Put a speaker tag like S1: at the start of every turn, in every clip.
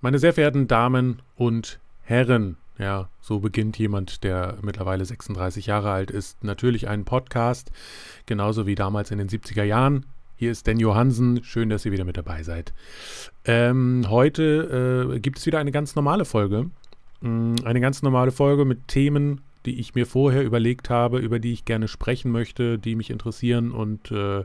S1: Meine sehr verehrten Damen und Herren, ja, so beginnt jemand, der mittlerweile 36 Jahre alt ist, natürlich einen Podcast, genauso wie damals in den 70er Jahren. Hier ist Dan Johansen, schön, dass ihr wieder mit dabei seid. Ähm, heute äh, gibt es wieder eine ganz normale Folge. Mm, eine ganz normale Folge mit Themen, die ich mir vorher überlegt habe, über die ich gerne sprechen möchte, die mich interessieren und äh,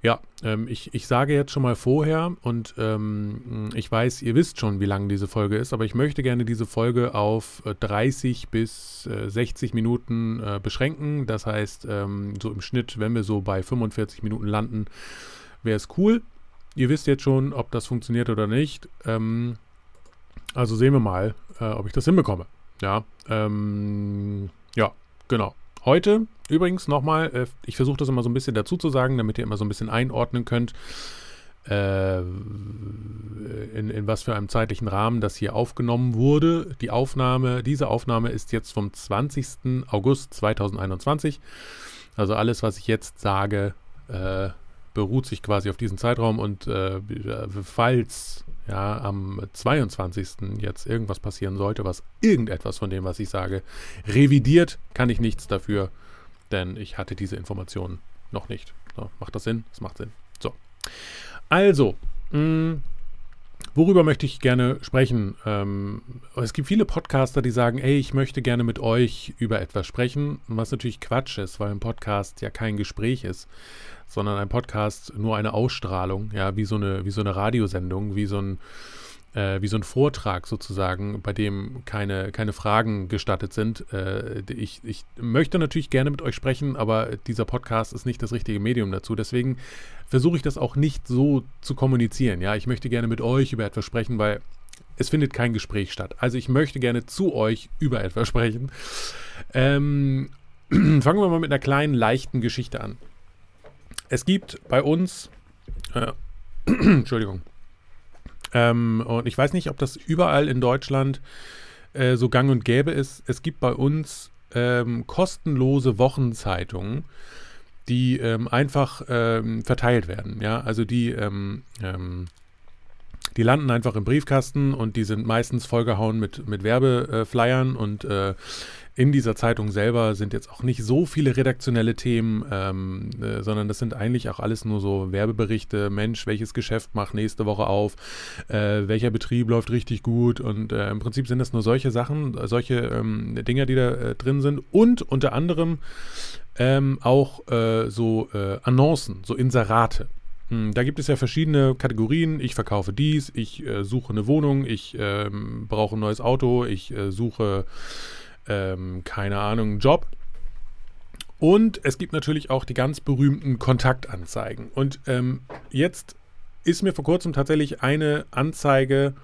S1: ja, ähm, ich, ich sage jetzt schon mal vorher und ähm, ich weiß, ihr wisst schon, wie lang diese Folge ist, aber ich möchte gerne diese Folge auf 30 äh, bis äh, 60 Minuten äh, beschränken. Das heißt, ähm, so im Schnitt, wenn wir so bei 45 Minuten landen, wäre es cool. Ihr wisst jetzt schon, ob das funktioniert oder nicht. Ähm, also sehen wir mal, äh, ob ich das hinbekomme. Ja, ähm, ja, genau. Heute übrigens nochmal, äh, ich versuche das immer so ein bisschen dazu zu sagen, damit ihr immer so ein bisschen einordnen könnt, äh, in, in was für einem zeitlichen Rahmen das hier aufgenommen wurde. Die Aufnahme, diese Aufnahme ist jetzt vom 20. August 2021. Also alles, was ich jetzt sage, äh, beruht sich quasi auf diesen Zeitraum und äh, falls ja, am 22. jetzt irgendwas passieren sollte, was irgendetwas von dem, was ich sage, revidiert, kann ich nichts dafür, denn ich hatte diese Informationen noch nicht. So, macht das Sinn? Es macht Sinn. So. Also, mh, mm, worüber möchte ich gerne sprechen? Ähm, es gibt viele Podcaster, die sagen, ey, ich möchte gerne mit euch über etwas sprechen, was natürlich Quatsch ist, weil ein Podcast ja kein Gespräch ist, sondern ein Podcast nur eine Ausstrahlung, ja, wie so eine, wie so eine Radiosendung, wie so ein, äh, wie so ein Vortrag sozusagen, bei dem keine, keine Fragen gestattet sind. Äh, ich, ich möchte natürlich gerne mit euch sprechen, aber dieser Podcast ist nicht das richtige Medium dazu. Deswegen versuche ich das auch nicht so zu kommunizieren. Ja, ich möchte gerne mit euch über etwas sprechen, weil es findet kein Gespräch statt. Also ich möchte gerne zu euch über etwas sprechen. Ähm, fangen wir mal mit einer kleinen, leichten Geschichte an. Es gibt bei uns, äh, Entschuldigung, ähm, und ich weiß nicht, ob das überall in Deutschland äh, so gang und gäbe ist. Es gibt bei uns ähm, kostenlose Wochenzeitungen, die ähm, einfach ähm, verteilt werden. Ja, also die ähm, ähm, die landen einfach im Briefkasten und die sind meistens vollgehauen mit, mit Werbeflyern und äh, in dieser Zeitung selber sind jetzt auch nicht so viele redaktionelle Themen, ähm, äh, sondern das sind eigentlich auch alles nur so Werbeberichte. Mensch, welches Geschäft macht nächste Woche auf? Äh, welcher Betrieb läuft richtig gut? Und äh, im Prinzip sind das nur solche Sachen, solche ähm, Dinger, die da äh, drin sind. Und unter anderem ähm, auch äh, so äh, Annoncen, so Inserate. Hm, da gibt es ja verschiedene Kategorien. Ich verkaufe dies, ich suche eine Wohnung, ich ähm, brauche ein neues Auto, ich suche ähm, keine Ahnung, Job. Und es gibt natürlich auch die ganz berühmten Kontaktanzeigen. Und ähm, jetzt ist mir vor kurzem tatsächlich eine Anzeige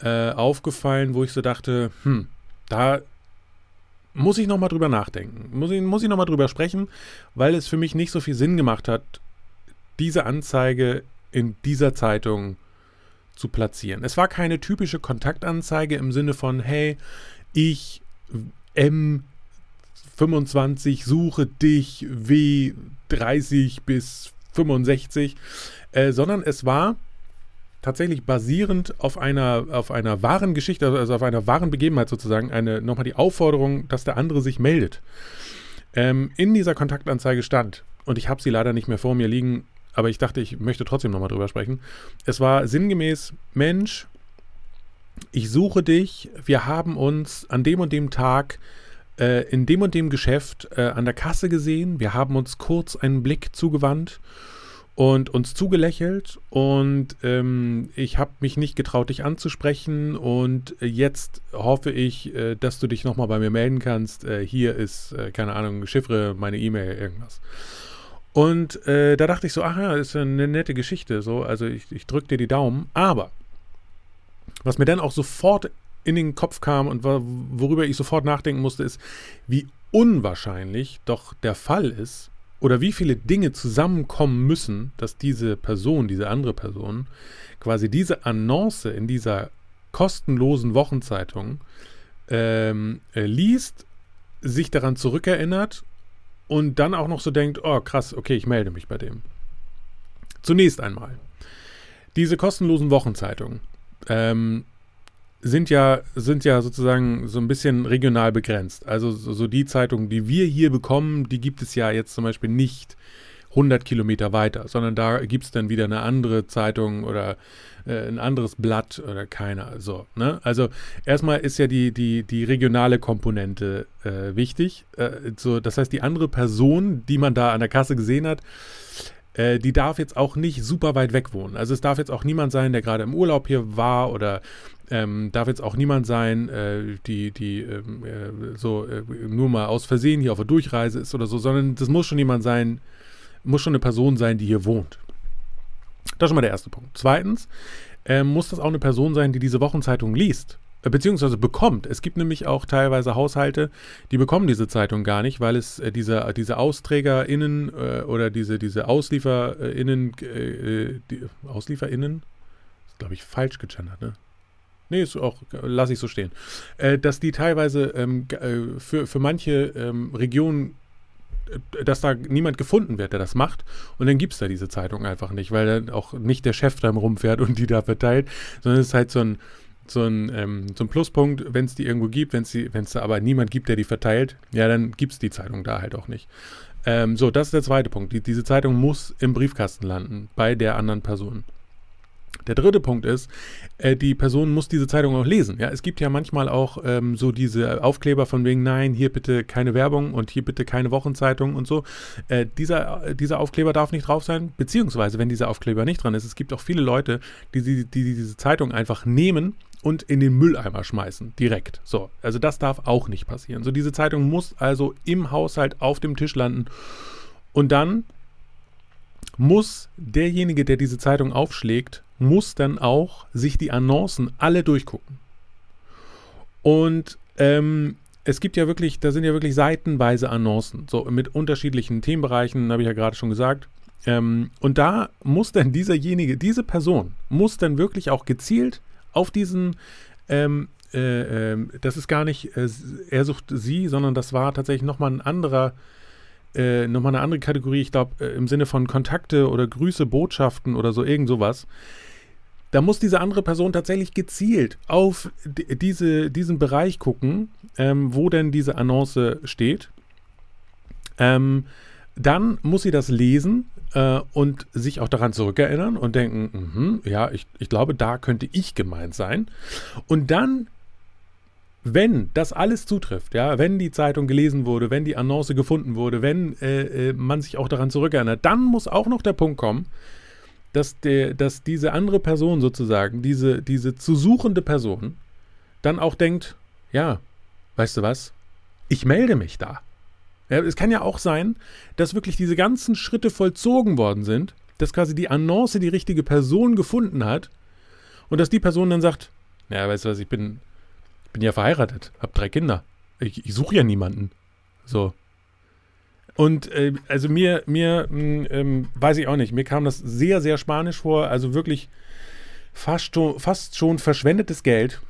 S1: äh, aufgefallen, wo ich so dachte, hm, da muss ich nochmal drüber nachdenken. Muss ich, muss ich nochmal drüber sprechen, weil es für mich nicht so viel Sinn gemacht hat, diese Anzeige in dieser Zeitung zu platzieren. Es war keine typische Kontaktanzeige im Sinne von, hey, ich M25 suche dich W30 bis 65, äh, sondern es war tatsächlich basierend auf einer, auf einer wahren Geschichte, also auf einer wahren Begebenheit sozusagen, eine, nochmal die Aufforderung, dass der andere sich meldet. Ähm, in dieser Kontaktanzeige stand, und ich habe sie leider nicht mehr vor mir liegen, aber ich dachte, ich möchte trotzdem nochmal drüber sprechen. Es war sinngemäß, Mensch, ich suche dich, wir haben uns an dem und dem Tag äh, in dem und dem Geschäft äh, an der Kasse gesehen, wir haben uns kurz einen Blick zugewandt und uns zugelächelt. Und ähm, ich habe mich nicht getraut, dich anzusprechen. Und jetzt hoffe ich, äh, dass du dich nochmal bei mir melden kannst. Äh, hier ist, äh, keine Ahnung, Chiffre, meine E-Mail, irgendwas. Und äh, da dachte ich so, aha, ist eine nette Geschichte, so, also ich, ich drücke dir die Daumen, aber was mir dann auch sofort in den Kopf kam und worüber ich sofort nachdenken musste, ist, wie unwahrscheinlich doch der Fall ist oder wie viele Dinge zusammenkommen müssen, dass diese Person, diese andere Person, quasi diese Annonce in dieser kostenlosen Wochenzeitung ähm, äh, liest, sich daran zurückerinnert und dann auch noch so denkt, oh krass, okay, ich melde mich bei dem. Zunächst einmal, diese kostenlosen Wochenzeitungen ähm, sind ja, sind ja sozusagen so ein bisschen regional begrenzt. Also so, so die Zeitungen, die wir hier bekommen, die gibt es ja jetzt zum Beispiel nicht 100 Kilometer weiter, sondern da gibt es dann wieder eine andere Zeitung oder äh, ein anderes Blatt oder keiner. So, ne? Also erstmal ist ja die, die, die regionale Komponente äh, wichtig. Äh, so, das heißt, die andere Person, die man da an der Kasse gesehen hat, äh, die darf jetzt auch nicht super weit weg wohnen. Also es darf jetzt auch niemand sein, der gerade im Urlaub hier war oder ähm, darf jetzt auch niemand sein, äh, die, die ähm, äh, so äh, nur mal aus Versehen hier auf der Durchreise ist oder so, sondern das muss schon jemand sein, muss schon eine Person sein, die hier wohnt. Das ist schon mal der erste Punkt. Zweitens ähm, muss das auch eine Person sein, die diese Wochenzeitung liest äh, beziehungsweise bekommt. Es gibt nämlich auch teilweise Haushalte, die bekommen diese Zeitung gar nicht, weil es äh, diese, diese AusträgerInnen äh, oder diese, diese AuslieferInnen, äh, die, AuslieferInnen, ist glaube ich falsch gegendert, ne? Nee, ist auch, lasse ich so stehen. Äh, dass die teilweise ähm, äh, für, für manche ähm, Regionen dass da niemand gefunden wird, der das macht. Und dann gibt es da diese Zeitung einfach nicht, weil dann auch nicht der Chef da rumfährt und die da verteilt, sondern es ist halt so ein, so ein, ähm, so ein Pluspunkt, wenn es die irgendwo gibt, wenn es da aber niemand gibt, der die verteilt, ja, dann gibt es die Zeitung da halt auch nicht. Ähm, so, das ist der zweite Punkt. Die, diese Zeitung muss im Briefkasten landen, bei der anderen Person. Der dritte Punkt ist, äh, die Person muss diese Zeitung auch lesen. Ja, es gibt ja manchmal auch ähm, so diese Aufkleber von wegen, nein, hier bitte keine Werbung und hier bitte keine Wochenzeitung und so. Äh, dieser, dieser Aufkleber darf nicht drauf sein, beziehungsweise wenn dieser Aufkleber nicht dran ist, es gibt auch viele Leute, die, die, die diese Zeitung einfach nehmen und in den Mülleimer schmeißen, direkt. So, also das darf auch nicht passieren. So, diese Zeitung muss also im Haushalt auf dem Tisch landen und dann muss derjenige, der diese Zeitung aufschlägt, muss dann auch sich die Annoncen alle durchgucken. Und ähm, es gibt ja wirklich, da sind ja wirklich seitenweise Annoncen, so mit unterschiedlichen Themenbereichen, habe ich ja gerade schon gesagt. Ähm, und da muss dann dieserjenige, diese Person, muss dann wirklich auch gezielt auf diesen, ähm, äh, äh, das ist gar nicht, äh, er sucht sie, sondern das war tatsächlich nochmal ein anderer äh, nochmal eine andere Kategorie, ich glaube, äh, im Sinne von Kontakte oder Grüße, Botschaften oder so, irgend sowas. Da muss diese andere Person tatsächlich gezielt auf diese, diesen Bereich gucken, ähm, wo denn diese Annonce steht. Ähm, dann muss sie das lesen äh, und sich auch daran zurückerinnern und denken, mh, ja, ich, ich glaube, da könnte ich gemeint sein. Und dann wenn das alles zutrifft, ja, wenn die Zeitung gelesen wurde, wenn die Annonce gefunden wurde, wenn äh, äh, man sich auch daran zurückerinnert, dann muss auch noch der Punkt kommen, dass, der, dass diese andere Person sozusagen, diese, diese zu suchende Person, dann auch denkt, ja, weißt du was, ich melde mich da. Ja, es kann ja auch sein, dass wirklich diese ganzen Schritte vollzogen worden sind, dass quasi die Annonce die richtige Person gefunden hat und dass die Person dann sagt, ja, weißt du was, ich bin bin ja verheiratet, habe drei Kinder. Ich, ich suche ja niemanden. So. Und äh, also mir, mir, hm, ähm, weiß ich auch nicht, mir kam das sehr, sehr spanisch vor, also wirklich fast schon, fast schon verschwendetes Geld,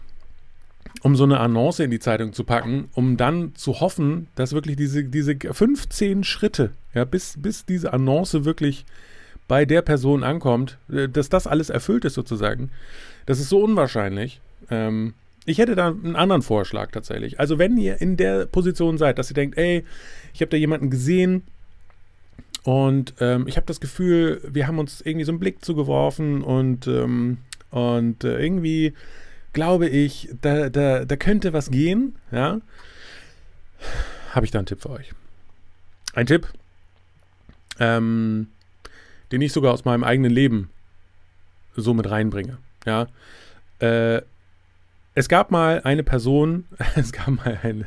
S1: um so eine Annonce in die Zeitung zu packen, um dann zu hoffen, dass wirklich diese, diese 15 Schritte, ja, bis, bis diese Annonce wirklich bei der Person ankommt, äh, dass das alles erfüllt ist sozusagen. Das ist so unwahrscheinlich. Ähm, ich hätte da einen anderen Vorschlag tatsächlich. Also wenn ihr in der Position seid, dass ihr denkt, ey, ich habe da jemanden gesehen und ähm, ich habe das Gefühl, wir haben uns irgendwie so einen Blick zugeworfen und, ähm, und äh, irgendwie glaube ich, da, da, da könnte was gehen, ja, habe ich da einen Tipp für euch. Ein Tipp, ähm, den ich sogar aus meinem eigenen Leben so mit reinbringe, ja. Äh, es gab mal eine Person, es gab mal ein,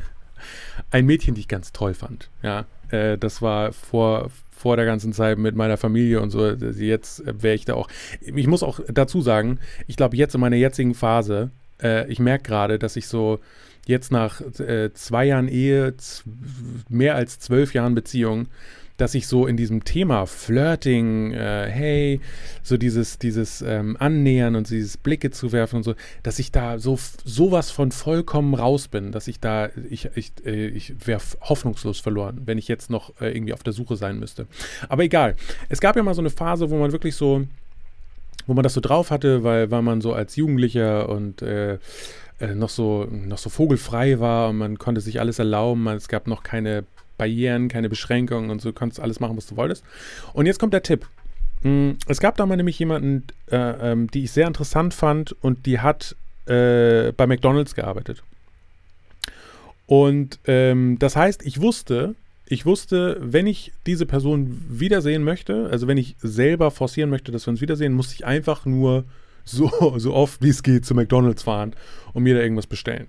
S1: ein Mädchen, die ich ganz toll fand. Ja, äh, das war vor, vor der ganzen Zeit mit meiner Familie und so. Jetzt wäre ich da auch. Ich muss auch dazu sagen, ich glaube, jetzt in meiner jetzigen Phase, äh, ich merke gerade, dass ich so jetzt nach äh, zwei Jahren Ehe, mehr als zwölf Jahren Beziehung, dass ich so in diesem Thema Flirting, äh, hey, so dieses, dieses ähm, Annähern und dieses Blicke zu werfen und so, dass ich da so sowas von vollkommen raus bin, dass ich da, ich, ich, äh, ich wäre hoffnungslos verloren, wenn ich jetzt noch äh, irgendwie auf der Suche sein müsste. Aber egal. Es gab ja mal so eine Phase, wo man wirklich so wo man das so drauf hatte, weil, weil man so als Jugendlicher und äh, äh, noch, so, noch so vogelfrei war und man konnte sich alles erlauben. Es gab noch keine Barrieren, keine Beschränkungen und so, du konntest alles machen, was du wolltest. Und jetzt kommt der Tipp. Mm, es gab da mal nämlich jemanden, äh, ähm, die ich sehr interessant fand und die hat äh, bei McDonalds gearbeitet. Und ähm, das heißt, ich wusste, ich wusste, wenn ich diese Person wiedersehen möchte, also wenn ich selber forcieren möchte, dass wir uns wiedersehen, muss ich einfach nur so, so oft wie es geht zu McDonalds fahren und mir da irgendwas bestellen.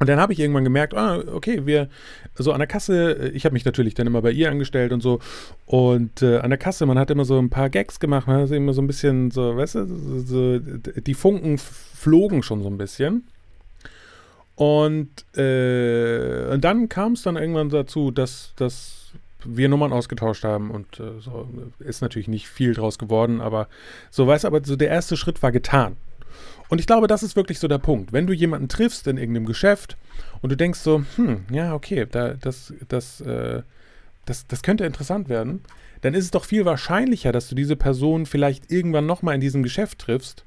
S1: Und dann habe ich irgendwann gemerkt, ah, okay, wir, so an der Kasse, ich habe mich natürlich dann immer bei ihr angestellt und so. Und äh, an der Kasse, man hat immer so ein paar Gags gemacht, man hat immer so ein bisschen so, weißt du, so, so, die Funken flogen schon so ein bisschen. Und, äh, und dann kam es dann irgendwann dazu, dass, dass wir Nummern ausgetauscht haben und äh, so ist natürlich nicht viel draus geworden, aber so weißt du, aber so der erste Schritt war getan. Und ich glaube, das ist wirklich so der Punkt. Wenn du jemanden triffst in irgendeinem Geschäft und du denkst so, hm, ja, okay, da, das, das, äh, das, das könnte interessant werden, dann ist es doch viel wahrscheinlicher, dass du diese Person vielleicht irgendwann nochmal in diesem Geschäft triffst.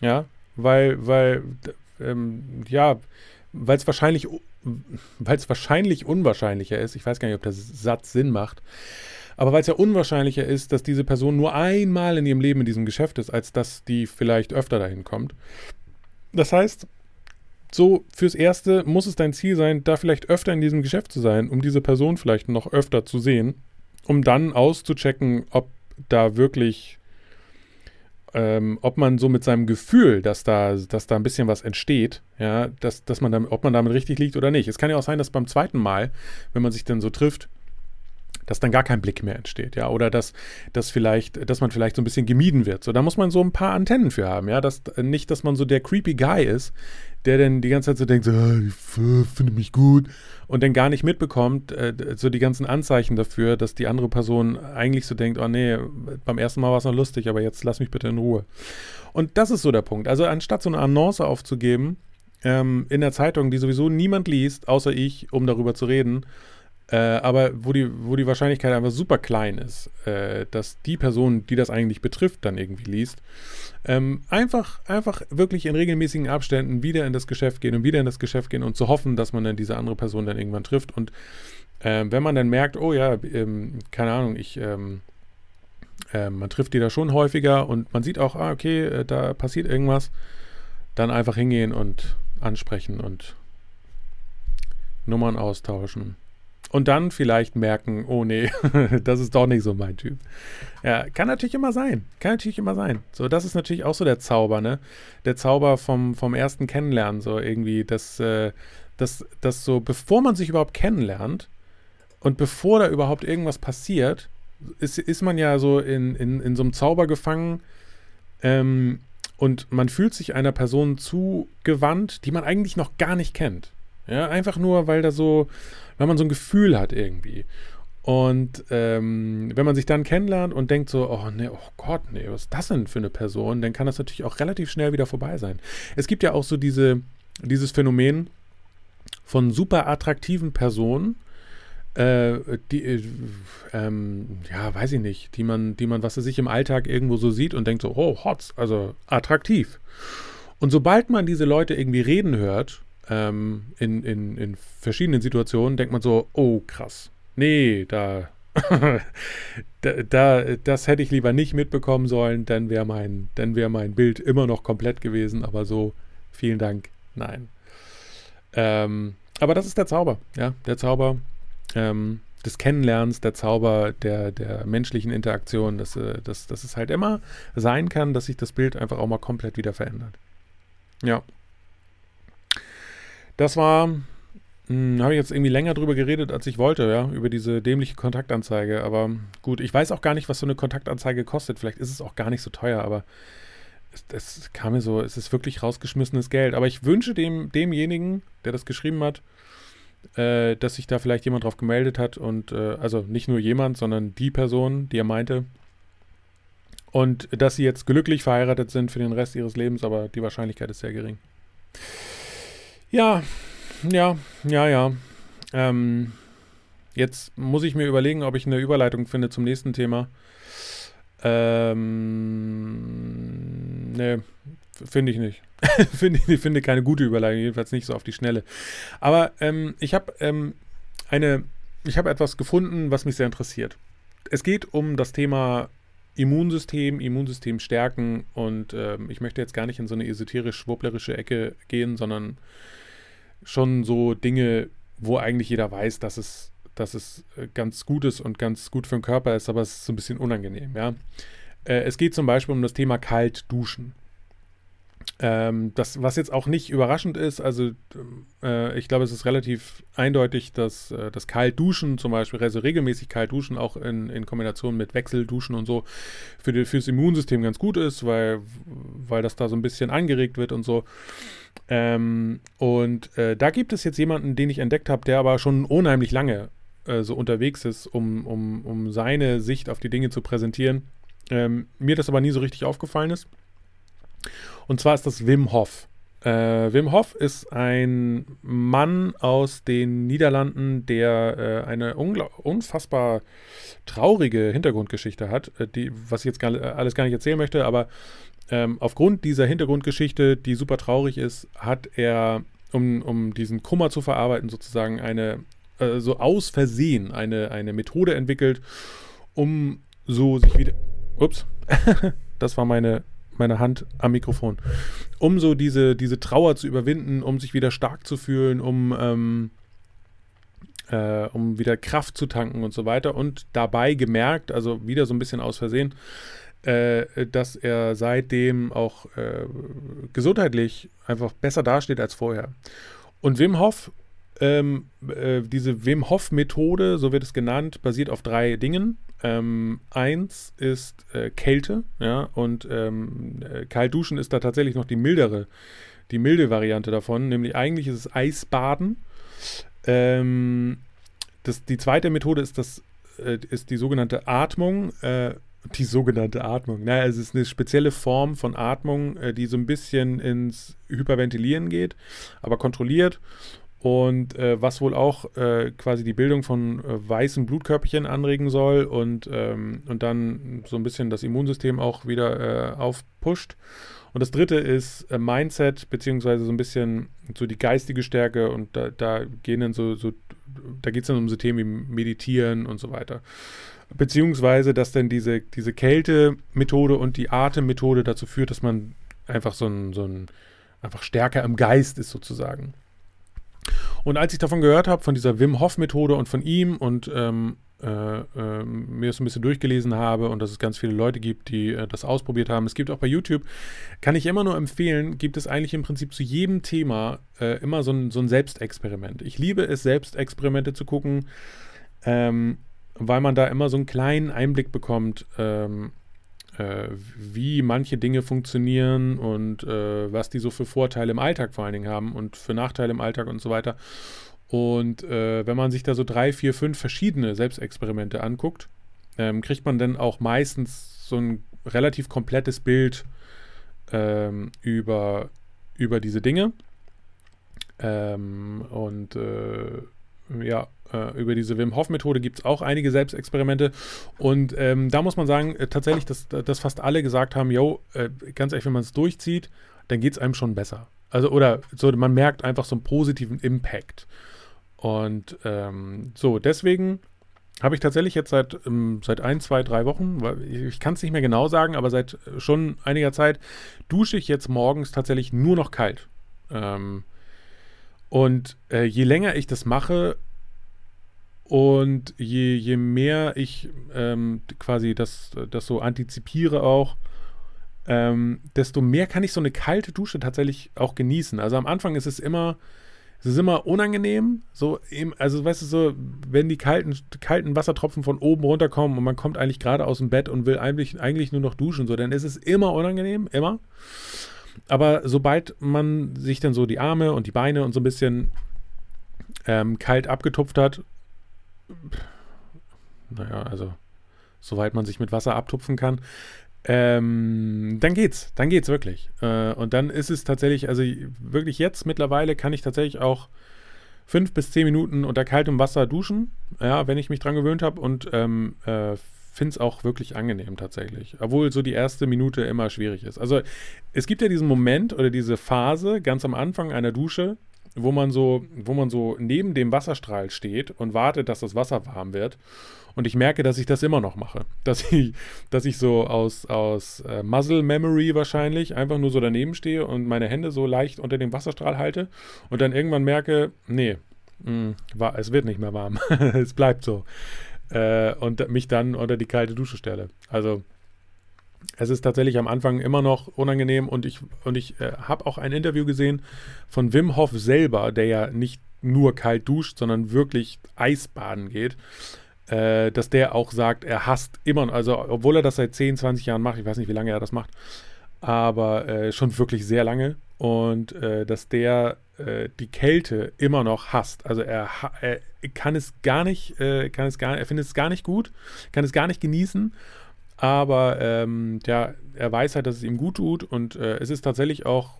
S1: Ja, weil, weil, ähm, ja, weil es wahrscheinlich, weil es wahrscheinlich unwahrscheinlicher ist, ich weiß gar nicht, ob der Satz Sinn macht, aber weil es ja unwahrscheinlicher ist, dass diese Person nur einmal in ihrem Leben in diesem Geschäft ist, als dass die vielleicht öfter dahin kommt. Das heißt, so fürs Erste muss es dein Ziel sein, da vielleicht öfter in diesem Geschäft zu sein, um diese Person vielleicht noch öfter zu sehen, um dann auszuchecken, ob da wirklich, ähm, ob man so mit seinem Gefühl, dass da, dass da ein bisschen was entsteht, ja, dass, dass man damit, ob man damit richtig liegt oder nicht. Es kann ja auch sein, dass beim zweiten Mal, wenn man sich dann so trifft, dass dann gar kein Blick mehr entsteht, ja, oder dass, dass vielleicht, dass man vielleicht so ein bisschen gemieden wird. So, da muss man so ein paar Antennen für haben, ja, dass nicht, dass man so der creepy Guy ist, der dann die ganze Zeit so denkt, so, ah, ich finde mich gut und dann gar nicht mitbekommt, äh, so die ganzen Anzeichen dafür, dass die andere Person eigentlich so denkt, oh nee, beim ersten Mal war es noch lustig, aber jetzt lass mich bitte in Ruhe. Und das ist so der Punkt. Also anstatt so eine Annonce aufzugeben ähm, in der Zeitung, die sowieso niemand liest, außer ich, um darüber zu reden, äh, aber wo die, wo die Wahrscheinlichkeit einfach super klein ist, äh, dass die Person, die das eigentlich betrifft, dann irgendwie liest, ähm, einfach, einfach wirklich in regelmäßigen Abständen wieder in das Geschäft gehen und wieder in das Geschäft gehen und zu hoffen, dass man dann diese andere Person dann irgendwann trifft. Und äh, wenn man dann merkt, oh ja, ähm, keine Ahnung, ich, ähm, äh, man trifft die da schon häufiger und man sieht auch, ah, okay, äh, da passiert irgendwas, dann einfach hingehen und ansprechen und Nummern austauschen und dann vielleicht merken, oh nee, das ist doch nicht so mein Typ. Ja, kann natürlich immer sein. Kann natürlich immer sein. So, das ist natürlich auch so der Zauber, ne? Der Zauber vom, vom ersten Kennenlernen, so irgendwie, dass, äh, dass, dass so, bevor man sich überhaupt kennenlernt und bevor da überhaupt irgendwas passiert, ist, ist man ja so in, in, in so einem Zauber gefangen ähm, und man fühlt sich einer Person zugewandt, die man eigentlich noch gar nicht kennt. Ja, einfach nur, weil da so, weil man so ein Gefühl hat irgendwie. Und ähm, wenn man sich dann kennenlernt und denkt so, oh nee, oh Gott, nee, was ist das denn für eine Person, dann kann das natürlich auch relativ schnell wieder vorbei sein. Es gibt ja auch so diese, dieses Phänomen von super attraktiven Personen, äh, die, äh, ähm, ja, weiß ich nicht, die man, die man, was er sich im Alltag irgendwo so sieht und denkt so, oh, hot, also attraktiv. Und sobald man diese Leute irgendwie reden hört ähm, in, in, in verschiedenen Situationen denkt man so, oh krass, nee, da, da, da, das hätte ich lieber nicht mitbekommen sollen, dann wäre mein, dann wäre mein Bild immer noch komplett gewesen, aber so, vielen Dank, nein. Ähm, aber das ist der Zauber, ja, der Zauber ähm, des Kennenlernens, der Zauber der, der menschlichen Interaktion, dass, äh, dass, dass es halt immer sein kann, dass sich das Bild einfach auch mal komplett wieder verändert. Ja. Das war, hm, habe ich jetzt irgendwie länger drüber geredet, als ich wollte, ja, über diese dämliche Kontaktanzeige. Aber gut, ich weiß auch gar nicht, was so eine Kontaktanzeige kostet. Vielleicht ist es auch gar nicht so teuer, aber es, es kam mir so, es ist wirklich rausgeschmissenes Geld. Aber ich wünsche dem, demjenigen, der das geschrieben hat, äh, dass sich da vielleicht jemand drauf gemeldet hat und äh, also nicht nur jemand, sondern die Person, die er meinte. Und dass sie jetzt glücklich verheiratet sind für den Rest ihres Lebens, aber die Wahrscheinlichkeit ist sehr gering. Ja, ja, ja, ja. Ähm, jetzt muss ich mir überlegen, ob ich eine Überleitung finde zum nächsten Thema. Ähm, ne, finde ich nicht. finde ich finde keine gute Überleitung, jedenfalls nicht so auf die Schnelle. Aber ähm, ich habe ähm, eine, ich habe etwas gefunden, was mich sehr interessiert. Es geht um das Thema Immunsystem, Immunsystem stärken und ähm, ich möchte jetzt gar nicht in so eine esoterisch-schwupplerische Ecke gehen, sondern schon so Dinge, wo eigentlich jeder weiß, dass es, dass es äh, ganz gut ist und ganz gut für den Körper ist, aber es ist so ein bisschen unangenehm, ja. Äh, es geht zum Beispiel um das Thema kalt duschen. Ähm, das, was jetzt auch nicht überraschend ist, also äh, ich glaube, es ist relativ eindeutig, dass äh, das Kaltduschen zum Beispiel, also regelmäßig Kaltduschen auch in, in Kombination mit Wechselduschen und so für die, fürs Immunsystem ganz gut ist, weil, weil das da so ein bisschen angeregt wird und so. Ähm, und äh, da gibt es jetzt jemanden, den ich entdeckt habe, der aber schon unheimlich lange äh, so unterwegs ist, um, um, um seine Sicht auf die Dinge zu präsentieren. Ähm, mir das aber nie so richtig aufgefallen ist. Und zwar ist das Wim Hof. Äh, Wim Hof ist ein Mann aus den Niederlanden, der äh, eine unfassbar traurige Hintergrundgeschichte hat, äh, die, was ich jetzt gar, äh, alles gar nicht erzählen möchte, aber ähm, aufgrund dieser Hintergrundgeschichte, die super traurig ist, hat er, um, um diesen Kummer zu verarbeiten, sozusagen eine, äh, so aus Versehen eine, eine Methode entwickelt, um so sich wieder. Ups, das war meine meine Hand am Mikrofon. Um so diese, diese Trauer zu überwinden, um sich wieder stark zu fühlen, um, ähm, äh, um wieder Kraft zu tanken und so weiter. Und dabei gemerkt, also wieder so ein bisschen aus Versehen, äh, dass er seitdem auch äh, gesundheitlich einfach besser dasteht als vorher. Und Wim Hof ähm, äh, diese Wim Hof Methode, so wird es genannt, basiert auf drei Dingen. Ähm, eins ist äh, Kälte, ja, und ähm, äh, Kaltduschen ist da tatsächlich noch die mildere, die milde Variante davon, nämlich eigentlich ist es Eisbaden. Ähm, das, die zweite Methode ist das, äh, ist die sogenannte Atmung. Äh, die sogenannte Atmung. Naja, es ist eine spezielle Form von Atmung, äh, die so ein bisschen ins Hyperventilieren geht, aber kontrolliert und äh, was wohl auch äh, quasi die Bildung von äh, weißen Blutkörperchen anregen soll und, ähm, und dann so ein bisschen das Immunsystem auch wieder äh, aufpusht. Und das dritte ist äh, Mindset, beziehungsweise so ein bisschen so die geistige Stärke und da, da gehen dann so, so da geht es dann um so Themen wie Meditieren und so weiter. Beziehungsweise, dass dann diese, diese Kälte-Methode und die Atemmethode dazu führt, dass man einfach so ein, so ein einfach stärker im Geist ist sozusagen. Und als ich davon gehört habe, von dieser Wim Hof-Methode und von ihm und ähm, äh, äh, mir das ein bisschen durchgelesen habe und dass es ganz viele Leute gibt, die äh, das ausprobiert haben. Es gibt auch bei YouTube, kann ich immer nur empfehlen, gibt es eigentlich im Prinzip zu jedem Thema äh, immer so ein, so ein Selbstexperiment. Ich liebe es, Selbstexperimente zu gucken, ähm, weil man da immer so einen kleinen Einblick bekommt, ähm, äh, wie manche Dinge funktionieren und äh, was die so für Vorteile im Alltag vor allen Dingen haben und für Nachteile im Alltag und so weiter. Und äh, wenn man sich da so drei, vier, fünf verschiedene Selbstexperimente anguckt, ähm, kriegt man dann auch meistens so ein relativ komplettes Bild ähm, über, über diese Dinge. Ähm, und äh, ja, äh, über diese Wim Hof Methode gibt es auch einige Selbstexperimente. Und ähm, da muss man sagen, äh, tatsächlich, dass, dass fast alle gesagt haben, yo, äh, ganz ehrlich, wenn man es durchzieht, dann geht es einem schon besser. Also, oder so, man merkt einfach so einen positiven Impact. Und ähm, so, deswegen habe ich tatsächlich jetzt seit, ähm, seit ein, zwei, drei Wochen, ich, ich kann es nicht mehr genau sagen, aber seit äh, schon einiger Zeit dusche ich jetzt morgens tatsächlich nur noch kalt. Ähm, und äh, je länger ich das mache, und je, je mehr ich ähm, quasi das, das so antizipiere auch, ähm, desto mehr kann ich so eine kalte Dusche tatsächlich auch genießen. Also am Anfang ist es immer, es ist immer unangenehm. So, also weißt du, so, wenn die kalten, kalten Wassertropfen von oben runterkommen und man kommt eigentlich gerade aus dem Bett und will eigentlich, eigentlich nur noch duschen, so, dann ist es immer unangenehm, immer. Aber sobald man sich dann so die Arme und die Beine und so ein bisschen ähm, kalt abgetupft hat, naja, also soweit man sich mit Wasser abtupfen kann, ähm, dann geht's, dann geht's wirklich. Äh, und dann ist es tatsächlich, also wirklich jetzt mittlerweile kann ich tatsächlich auch fünf bis zehn Minuten unter kaltem Wasser duschen, ja, wenn ich mich dran gewöhnt habe und ähm, äh, finde es auch wirklich angenehm tatsächlich. Obwohl so die erste Minute immer schwierig ist. Also es gibt ja diesen Moment oder diese Phase ganz am Anfang einer Dusche, wo man so, wo man so neben dem Wasserstrahl steht und wartet, dass das Wasser warm wird. Und ich merke, dass ich das immer noch mache. Dass ich, dass ich so aus, aus äh, Muscle Memory wahrscheinlich einfach nur so daneben stehe und meine Hände so leicht unter dem Wasserstrahl halte und dann irgendwann merke, nee, mh, mm, war, es wird nicht mehr warm. es bleibt so. Äh, und mich dann unter die kalte Dusche stelle. Also es ist tatsächlich am Anfang immer noch unangenehm und ich, und ich äh, habe auch ein Interview gesehen von Wim Hof selber, der ja nicht nur kalt duscht, sondern wirklich Eisbaden geht, äh, dass der auch sagt, er hasst immer, also obwohl er das seit 10, 20 Jahren macht, ich weiß nicht, wie lange er das macht, aber äh, schon wirklich sehr lange und äh, dass der äh, die Kälte immer noch hasst. Also er, er kann es gar nicht, äh, kann es gar, er findet es gar nicht gut, kann es gar nicht genießen aber ähm, ja, er weiß halt, dass es ihm gut tut und äh, es ist tatsächlich auch,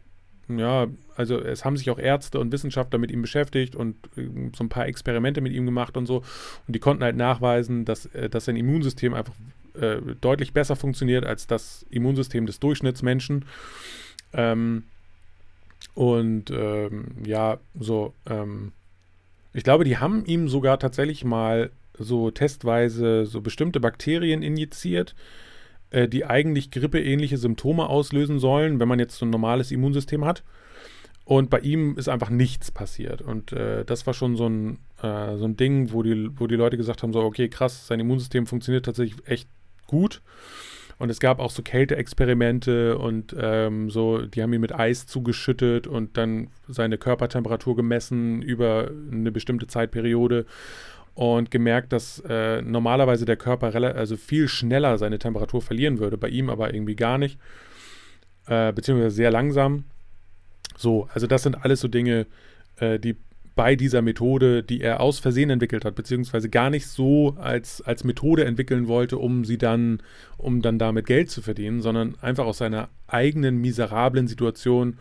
S1: ja, also es haben sich auch Ärzte und Wissenschaftler mit ihm beschäftigt und äh, so ein paar Experimente mit ihm gemacht und so. Und die konnten halt nachweisen, dass, äh, dass sein Immunsystem einfach äh, deutlich besser funktioniert als das Immunsystem des Durchschnittsmenschen. Ähm, und ähm, ja, so, ähm, ich glaube, die haben ihm sogar tatsächlich mal so testweise so bestimmte Bakterien injiziert, äh, die eigentlich grippeähnliche Symptome auslösen sollen, wenn man jetzt so ein normales Immunsystem hat. Und bei ihm ist einfach nichts passiert. Und äh, das war schon so ein, äh, so ein Ding, wo die, wo die Leute gesagt haben: so, okay, krass, sein Immunsystem funktioniert tatsächlich echt gut. Und es gab auch so Kälteexperimente und ähm, so, die haben ihn mit Eis zugeschüttet und dann seine Körpertemperatur gemessen über eine bestimmte Zeitperiode und gemerkt, dass äh, normalerweise der Körper also viel schneller seine Temperatur verlieren würde, bei ihm aber irgendwie gar nicht, äh, beziehungsweise sehr langsam. So, also das sind alles so Dinge, äh, die bei dieser Methode, die er aus Versehen entwickelt hat, beziehungsweise gar nicht so als, als Methode entwickeln wollte, um sie dann, um dann damit Geld zu verdienen, sondern einfach aus seiner eigenen miserablen Situation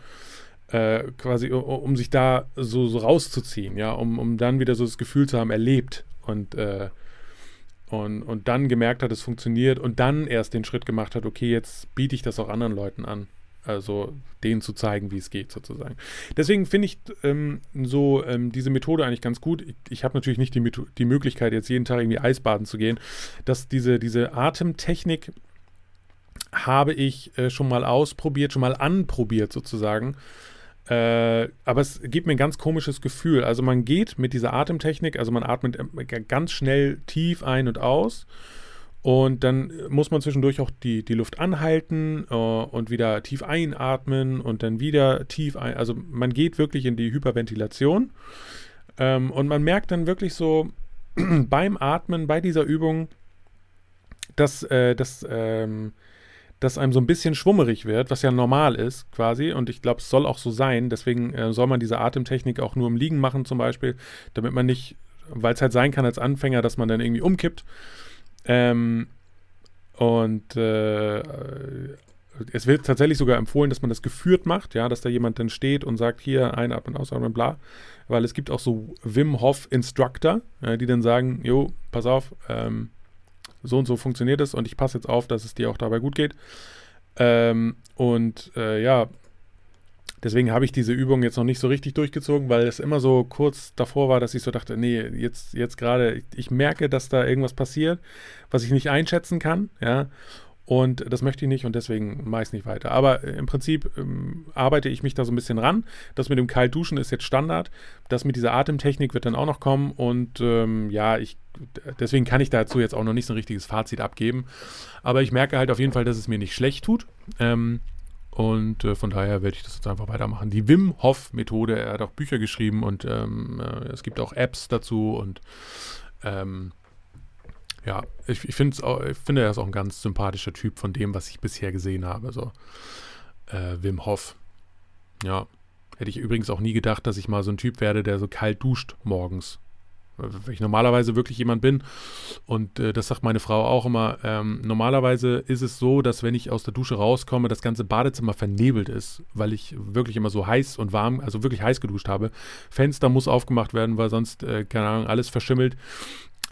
S1: äh, quasi, um sich da so, so rauszuziehen, ja, um, um dann wieder so das Gefühl zu haben, er lebt und, äh, und, und dann gemerkt hat, es funktioniert und dann erst den Schritt gemacht hat, okay, jetzt biete ich das auch anderen Leuten an. Also denen zu zeigen, wie es geht, sozusagen. Deswegen finde ich ähm, so ähm, diese Methode eigentlich ganz gut. Ich, ich habe natürlich nicht die, die Möglichkeit, jetzt jeden Tag irgendwie Eisbaden zu gehen. Dass diese, diese Atemtechnik habe ich äh, schon mal ausprobiert, schon mal anprobiert sozusagen. Äh, aber es gibt mir ein ganz komisches Gefühl. Also man geht mit dieser Atemtechnik, also man atmet äh, ganz schnell tief ein und aus. Und dann muss man zwischendurch auch die, die Luft anhalten äh, und wieder tief einatmen und dann wieder tief ein. Also man geht wirklich in die Hyperventilation. Ähm, und man merkt dann wirklich so beim Atmen, bei dieser Übung, dass, äh, dass ähm, dass einem so ein bisschen schwummerig wird, was ja normal ist quasi. Und ich glaube, es soll auch so sein. Deswegen äh, soll man diese Atemtechnik auch nur im Liegen machen zum Beispiel, damit man nicht, weil es halt sein kann als Anfänger, dass man dann irgendwie umkippt. Ähm, und äh, es wird tatsächlich sogar empfohlen, dass man das geführt macht, ja, dass da jemand dann steht und sagt, hier einatmen, ausatmen, bla. Weil es gibt auch so Wim Hof Instructor, ja, die dann sagen, jo, pass auf, ähm, so und so funktioniert es und ich passe jetzt auf, dass es dir auch dabei gut geht. Ähm, und äh, ja, deswegen habe ich diese Übung jetzt noch nicht so richtig durchgezogen, weil es immer so kurz davor war, dass ich so dachte, nee, jetzt, jetzt gerade, ich, merke, dass da irgendwas passiert, was ich nicht einschätzen kann, ja. Und das möchte ich nicht und deswegen mache ich es nicht weiter. Aber äh, im Prinzip ähm, arbeite ich mich da so ein bisschen ran. Das mit dem Kaltduschen ist jetzt Standard. Das mit dieser Atemtechnik wird dann auch noch kommen. Und ähm, ja, ich, deswegen kann ich dazu jetzt auch noch nicht so ein richtiges Fazit abgeben. Aber ich merke halt auf jeden Fall, dass es mir nicht schlecht tut. Ähm, und äh, von daher werde ich das jetzt einfach weitermachen. Die Wim Hof Methode, er hat auch Bücher geschrieben und ähm, äh, es gibt auch Apps dazu und ähm, ja, ich, ich, auch, ich finde, er ist auch ein ganz sympathischer Typ von dem, was ich bisher gesehen habe. So, äh, Wim Hof. Ja, hätte ich übrigens auch nie gedacht, dass ich mal so ein Typ werde, der so kalt duscht morgens. Weil ich normalerweise wirklich jemand bin. Und äh, das sagt meine Frau auch immer. Ähm, normalerweise ist es so, dass wenn ich aus der Dusche rauskomme, das ganze Badezimmer vernebelt ist, weil ich wirklich immer so heiß und warm, also wirklich heiß geduscht habe. Fenster muss aufgemacht werden, weil sonst, äh, keine Ahnung, alles verschimmelt.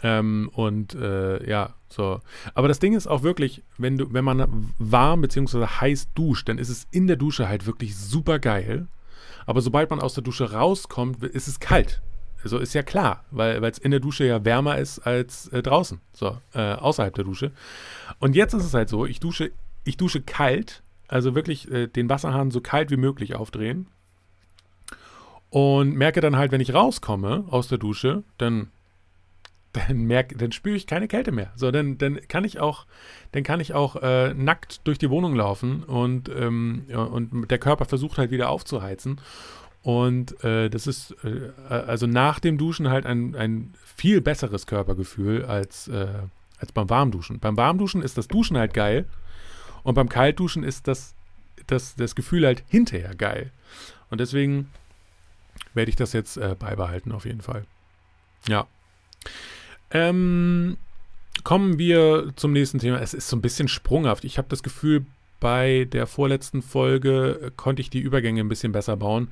S1: Ähm, und äh, ja, so. Aber das Ding ist auch wirklich, wenn du, wenn man warm bzw. heiß duscht, dann ist es in der Dusche halt wirklich super geil. Aber sobald man aus der Dusche rauskommt, ist es kalt. So ist ja klar, weil es in der Dusche ja wärmer ist als äh, draußen, so äh, außerhalb der Dusche. Und jetzt ist es halt so, ich dusche, ich dusche kalt, also wirklich äh, den Wasserhahn so kalt wie möglich aufdrehen und merke dann halt, wenn ich rauskomme aus der Dusche, dann dann merke, dann spüre ich keine Kälte mehr. So, dann, dann kann ich auch, dann kann ich auch äh, nackt durch die Wohnung laufen und, ähm, und der Körper versucht halt wieder aufzuheizen. Und äh, das ist äh, also nach dem Duschen halt ein, ein viel besseres Körpergefühl als, äh, als beim Warmduschen. Beim Warmduschen ist das Duschen halt geil und beim Kaltduschen ist das, das, das Gefühl halt hinterher geil. Und deswegen werde ich das jetzt äh, beibehalten auf jeden Fall. Ja. Ähm, kommen wir zum nächsten Thema. Es ist so ein bisschen sprunghaft. Ich habe das Gefühl, bei der vorletzten Folge äh, konnte ich die Übergänge ein bisschen besser bauen.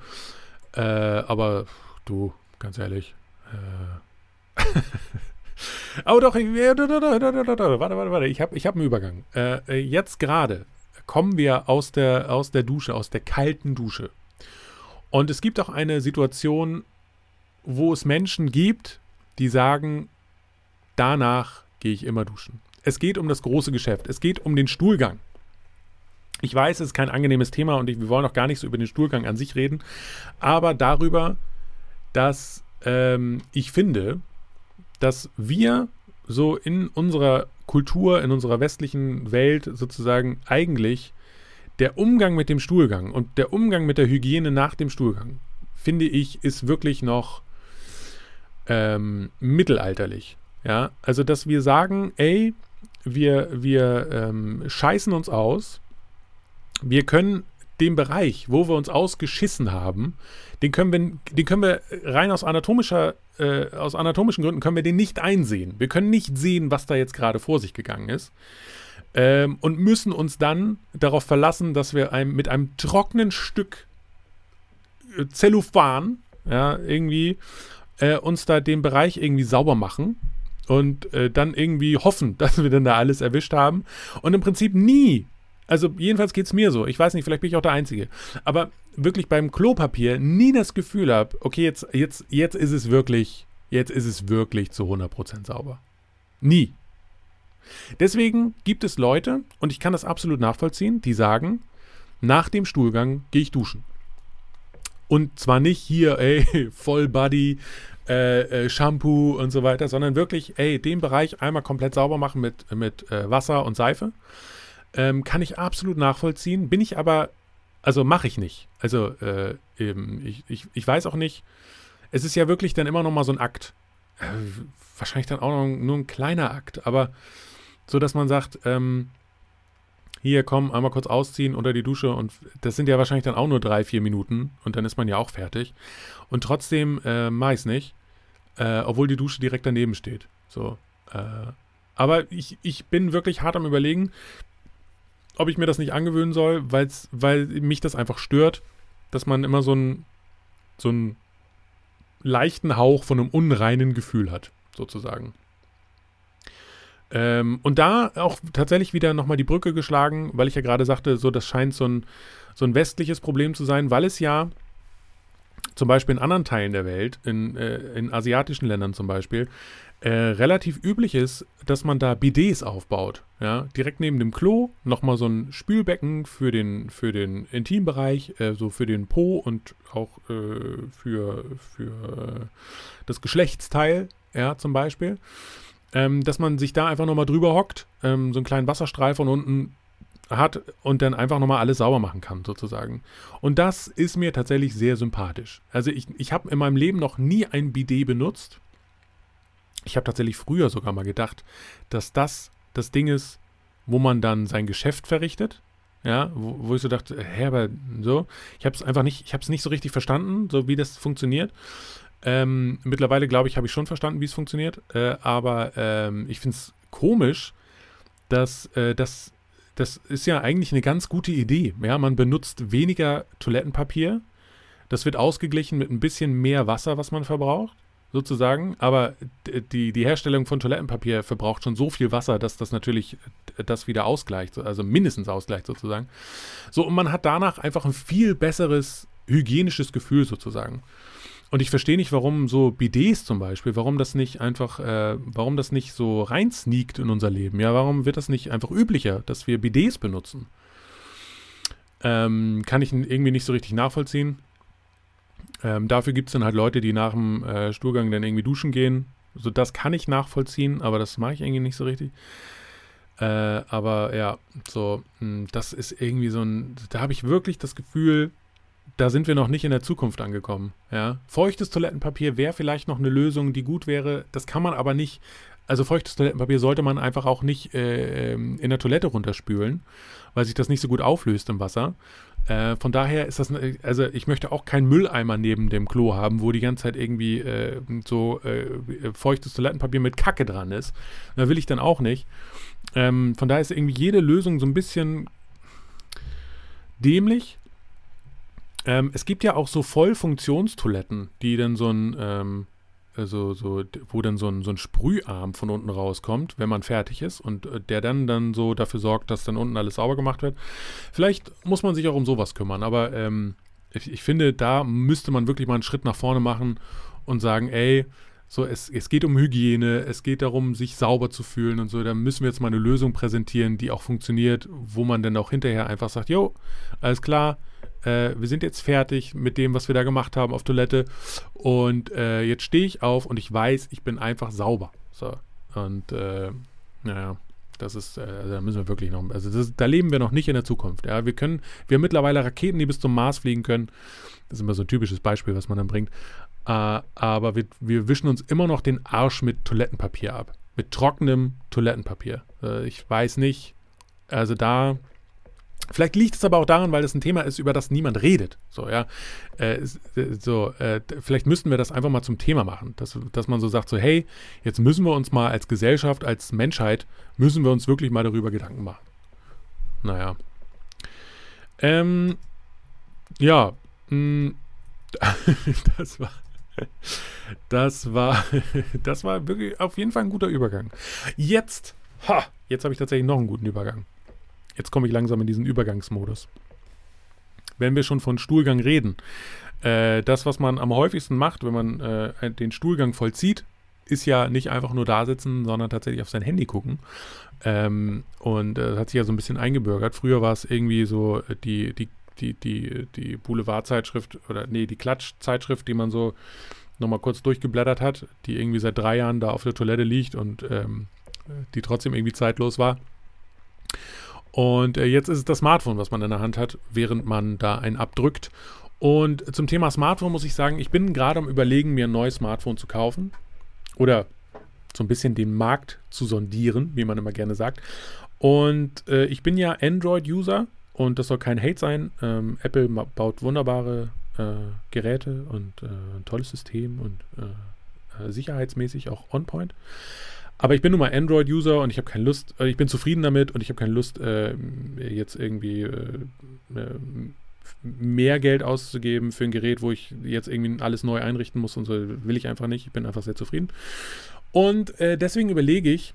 S1: Äh, aber du, ganz ehrlich. Äh, oh doch, ich, warte, warte, warte. Ich habe ich hab einen Übergang. Äh, äh, jetzt gerade kommen wir aus der, aus der Dusche, aus der kalten Dusche. Und es gibt auch eine Situation, wo es Menschen gibt, die sagen, Danach gehe ich immer duschen. Es geht um das große Geschäft. Es geht um den Stuhlgang. Ich weiß, es ist kein angenehmes Thema und ich, wir wollen auch gar nicht so über den Stuhlgang an sich reden, aber darüber, dass ähm, ich finde, dass wir so in unserer Kultur, in unserer westlichen Welt sozusagen eigentlich der Umgang mit dem Stuhlgang und der Umgang mit der Hygiene nach dem Stuhlgang, finde ich, ist wirklich noch ähm, mittelalterlich. Ja, also dass wir sagen, ey, wir, wir ähm, scheißen uns aus, wir können den Bereich, wo wir uns ausgeschissen haben, den können wir, den können wir rein aus anatomischer, äh, aus anatomischen Gründen können wir den nicht einsehen. Wir können nicht sehen, was da jetzt gerade vor sich gegangen ist. Ähm, und müssen uns dann darauf verlassen, dass wir einem, mit einem trockenen Stück äh, Zellophan, ja, irgendwie, äh, uns da den Bereich irgendwie sauber machen und äh, dann irgendwie hoffen, dass wir dann da alles erwischt haben. Und im Prinzip nie, also jedenfalls geht es mir so, ich weiß nicht, vielleicht bin ich auch der Einzige, aber wirklich beim Klopapier nie das Gefühl habe, okay, jetzt, jetzt, jetzt ist es wirklich, jetzt ist es wirklich zu 100% sauber. Nie. Deswegen gibt es Leute, und ich kann das absolut nachvollziehen, die sagen, nach dem Stuhlgang gehe ich duschen. Und zwar nicht hier, ey, Voll Body, äh, äh, Shampoo und so weiter, sondern wirklich, ey, den Bereich einmal komplett sauber machen mit, mit äh, Wasser und Seife. Ähm, kann ich absolut nachvollziehen. Bin ich aber, also mache ich nicht. Also äh, eben, ich, ich, ich weiß auch nicht, es ist ja wirklich dann immer noch mal so ein Akt. Äh, wahrscheinlich dann auch noch nur ein kleiner Akt, aber so, dass man sagt, ähm, hier komm, einmal kurz ausziehen unter die Dusche und das sind ja wahrscheinlich dann auch nur drei, vier Minuten und dann ist man ja auch fertig. Und trotzdem äh, mache ich es nicht, äh, obwohl die Dusche direkt daneben steht. So. Äh, aber ich, ich bin wirklich hart am überlegen, ob ich mir das nicht angewöhnen soll, weil's, weil mich das einfach stört, dass man immer so einen so leichten Hauch von einem unreinen Gefühl hat, sozusagen. Ähm, und da auch tatsächlich wieder nochmal die Brücke geschlagen, weil ich ja gerade sagte, so das scheint so ein, so ein westliches Problem zu sein, weil es ja zum Beispiel in anderen Teilen der Welt, in, äh, in asiatischen Ländern zum Beispiel, äh, relativ üblich ist, dass man da Bidets aufbaut. Ja? Direkt neben dem Klo nochmal so ein Spülbecken für den, für den Intimbereich, äh, so für den Po und auch äh, für, für das Geschlechtsteil, ja, zum Beispiel ähm, dass man sich da einfach nochmal drüber hockt, ähm, so einen kleinen Wasserstrahl von unten hat und dann einfach nochmal alles sauber machen kann, sozusagen. Und das ist mir tatsächlich sehr sympathisch. Also ich, ich habe in meinem Leben noch nie ein Bidet benutzt. Ich habe tatsächlich früher sogar mal gedacht, dass das das Ding ist, wo man dann sein Geschäft verrichtet. Ja, wo, wo ich so dachte, hä, aber so. Ich habe es einfach nicht, ich habe es nicht so richtig verstanden, so wie das funktioniert. Ähm, mittlerweile, glaube ich, habe ich schon verstanden, wie es funktioniert. Äh, aber ähm, ich finde es komisch, dass äh, das, das ist ja eigentlich eine ganz gute Idee. Ja, man benutzt weniger Toilettenpapier. Das wird ausgeglichen mit ein bisschen mehr Wasser, was man verbraucht. sozusagen, aber die, die Herstellung von Toilettenpapier verbraucht schon so viel Wasser, dass das natürlich das wieder ausgleicht, also mindestens ausgleicht sozusagen. So, und man hat danach einfach ein viel besseres hygienisches Gefühl sozusagen. Und ich verstehe nicht, warum so Bidets zum Beispiel, warum das nicht einfach, äh, warum das nicht so reinsneakt in unser Leben. Ja, warum wird das nicht einfach üblicher, dass wir Bidets benutzen? Ähm, kann ich irgendwie nicht so richtig nachvollziehen. Ähm, dafür gibt es dann halt Leute, die nach dem äh, Stuhlgang dann irgendwie duschen gehen. So, das kann ich nachvollziehen, aber das mache ich irgendwie nicht so richtig. Äh, aber ja, so, mh, hm, das ist irgendwie so ein, da habe ich wirklich das Gefühl, da sind wir noch nicht in der Zukunft angekommen. Ja? Feuchtes Toilettenpapier wäre vielleicht noch eine Lösung, die gut wäre. Das kann man aber nicht. Also feuchtes Toilettenpapier sollte man einfach auch nicht äh, ähm, in der Toilette runterspülen, weil sich das nicht so gut auflöst im Wasser. Äh, von daher ist das, also ich möchte auch keinen Mülleimer neben dem Klo haben, wo die ganze Zeit irgendwie äh, so äh, feuchtes Toilettenpapier mit Kacke dran ist. Da will ich dann auch nicht. Ähm, von daher ist irgendwie jede Lösung so ein bisschen dämlich. Ähm, es gibt ja auch so Vollfunktionstoiletten, die dann so ein, ähm, also so, wo dann so ein, so ein Sprüharm von unten rauskommt, wenn man fertig ist und äh, der dann dann so dafür sorgt, dass dann unten alles sauber gemacht wird. Vielleicht muss man sich auch um sowas kümmern, aber ähm, ich, ich, finde, da müsste man wirklich mal einen Schritt nach vorne machen und sagen, ey, so, es, es geht um Hygiene, es geht darum, sich sauber zu fühlen und so. Da müssen wir jetzt mal eine Lösung präsentieren, die auch funktioniert, wo man dann auch hinterher einfach sagt, jo, alles klar, äh, wir sind jetzt fertig mit dem, was wir da gemacht haben auf Toilette und äh, jetzt stehe ich auf und ich weiß, ich bin einfach sauber. So. Und äh, naja, das ist, äh, also da müssen wir wirklich noch, also das, da leben wir noch nicht in der Zukunft. Ja, wir können, wir haben mittlerweile Raketen, die bis zum Mars fliegen können. Das ist immer so ein typisches Beispiel, was man dann bringt. Uh, aber wir, wir, wischen uns immer noch den Arsch mit Toilettenpapier ab. Mit trockenem Toilettenpapier. Uh, ich weiß nicht. Also da Vielleicht liegt es aber auch daran, weil das ein Thema ist, über das niemand redet. So, ja. Äh, so, äh, vielleicht müssten wir das einfach mal zum Thema machen. Dass, dass man so sagt, so, hey, jetzt müssen wir uns mal als Gesellschaft, als Menschheit, müssen wir uns wirklich mal darüber Gedanken machen. Naja. Ähm, ja. Mh, hm, das war. Das war, das war wirklich auf jeden Fall ein guter Übergang. Jetzt, ha, jetzt habe ich tatsächlich noch einen guten Übergang. Jetzt komme ich langsam in diesen Übergangsmodus. Wenn wir schon von Stuhlgang reden, äh, das, was man am häufigsten macht, wenn man äh, den Stuhlgang vollzieht, ist ja nicht einfach nur da sitzen, sondern tatsächlich auf sein Handy gucken. Ähm, und äh, das hat sich ja so ein bisschen eingebürgert. Früher war es irgendwie so äh, die, die, die, die, die Boulevardzeitschrift oder nee, die Klatschzeitschrift, die man so nochmal kurz durchgeblättert hat, die irgendwie seit drei Jahren da auf der Toilette liegt und ähm, die trotzdem irgendwie zeitlos war. Und äh, jetzt ist es das Smartphone, was man in der Hand hat, während man da einen abdrückt. Und zum Thema Smartphone muss ich sagen, ich bin gerade am Überlegen, mir ein neues Smartphone zu kaufen. Oder so ein bisschen den Markt zu sondieren, wie man immer gerne sagt. Und äh, ich bin ja Android-User und das soll kein Hate sein. Ähm, Apple baut wunderbare äh, Geräte und äh, ein tolles System und äh, äh, sicherheitsmäßig auch on-point. Aber ich bin nun mal Android-User und ich habe keine Lust, äh, ich bin zufrieden damit und ich habe keine Lust, äh, jetzt irgendwie äh, äh, mehr Geld auszugeben für ein Gerät, wo ich jetzt irgendwie alles neu einrichten muss und so. Will ich einfach nicht. Ich bin einfach sehr zufrieden. Und äh, deswegen überlege ich,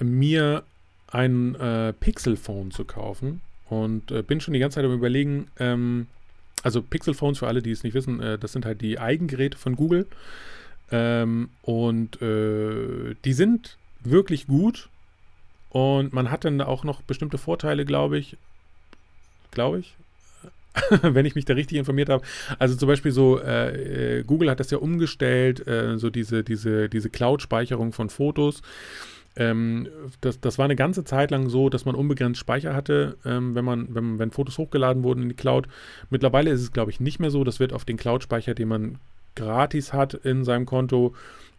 S1: mir ein äh, Pixel-Phone zu kaufen und bin schon die ganze Zeit am Überlegen, ähm, also Pixel-Phones für alle, die es nicht wissen, das sind halt die Eigengeräte von Google. Ähm, und äh, die sind wirklich gut. Und man hat dann auch noch bestimmte Vorteile, glaube ich. Glaube ich. wenn ich mich da richtig informiert habe. Also zum Beispiel so, äh, äh, Google hat das ja umgestellt, äh, so diese, diese, diese Cloud-Speicherung von Fotos. Ähm, das, das war eine ganze Zeit lang so, dass man unbegrenzt Speicher hatte, ähm, wenn man, wenn, wenn Fotos hochgeladen wurden in die Cloud. Mittlerweile ist es, glaube ich, nicht mehr so. Das wird auf den Cloud-Speicher, den man gratis hat in seinem Konto,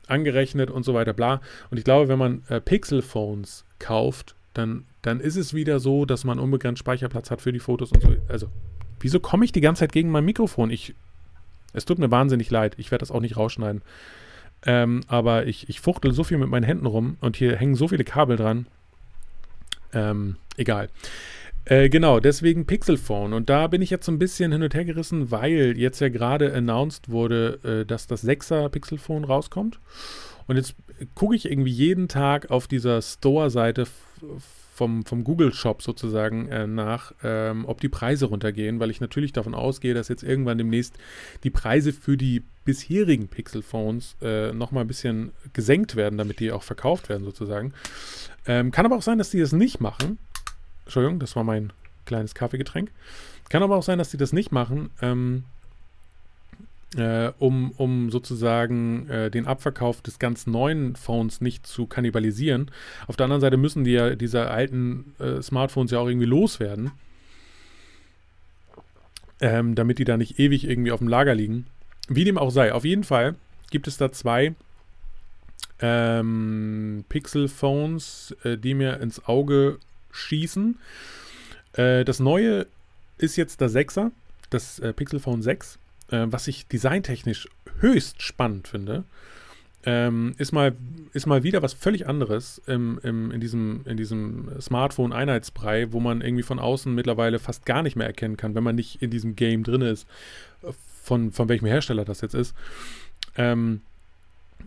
S1: angerechnet und so weiter, bla. Und ich glaube, wenn man äh, Pixel-Phones kauft, dann, dann ist es wieder so, dass man unbegrenzt Speicherplatz hat für die Fotos und so. Also, wieso komme ich die ganze Zeit gegen mein Mikrofon? Ich, es tut mir wahnsinnig leid. Ich werde das auch nicht rausschneiden. Ähm, aber ich, ich fuchtel so viel mit meinen Händen rum und hier hängen so viele Kabel dran. Ähm, egal. Äh, genau, deswegen Pixel Phone. Und da bin ich jetzt so ein bisschen hin und her gerissen, weil jetzt ja gerade announced wurde, äh, dass das 6er Pixel Phone rauskommt. Und jetzt gucke ich irgendwie jeden Tag auf dieser Store-Seite vom, vom Google Shop sozusagen äh, nach, ähm, ob die Preise runtergehen, weil ich natürlich davon ausgehe, dass jetzt irgendwann demnächst die Preise für die bisherigen Pixel Phones äh, nochmal ein bisschen gesenkt werden, damit die auch verkauft werden sozusagen. Ähm, kann aber auch sein, dass die das nicht machen. Entschuldigung, das war mein kleines Kaffeegetränk. Kann aber auch sein, dass die das nicht machen. Ähm, äh, um, um sozusagen äh, den Abverkauf des ganz neuen Phones nicht zu kannibalisieren. Auf der anderen Seite müssen die ja diese alten äh, Smartphones ja auch irgendwie loswerden, ähm, damit die da nicht ewig irgendwie auf dem Lager liegen. Wie dem auch sei, auf jeden Fall gibt es da zwei ähm, Pixel-Phones, äh, die mir ins Auge schießen. Äh, das neue ist jetzt der 6er, das äh, Pixel Phone 6 äh, was ich designtechnisch höchst spannend finde, ähm, ist, mal, ist mal wieder was völlig anderes im, im, in diesem, in diesem Smartphone-Einheitsbrei, wo man irgendwie von außen mittlerweile fast gar nicht mehr erkennen kann, wenn man nicht in diesem Game drin ist, von, von welchem Hersteller das jetzt ist. Ähm,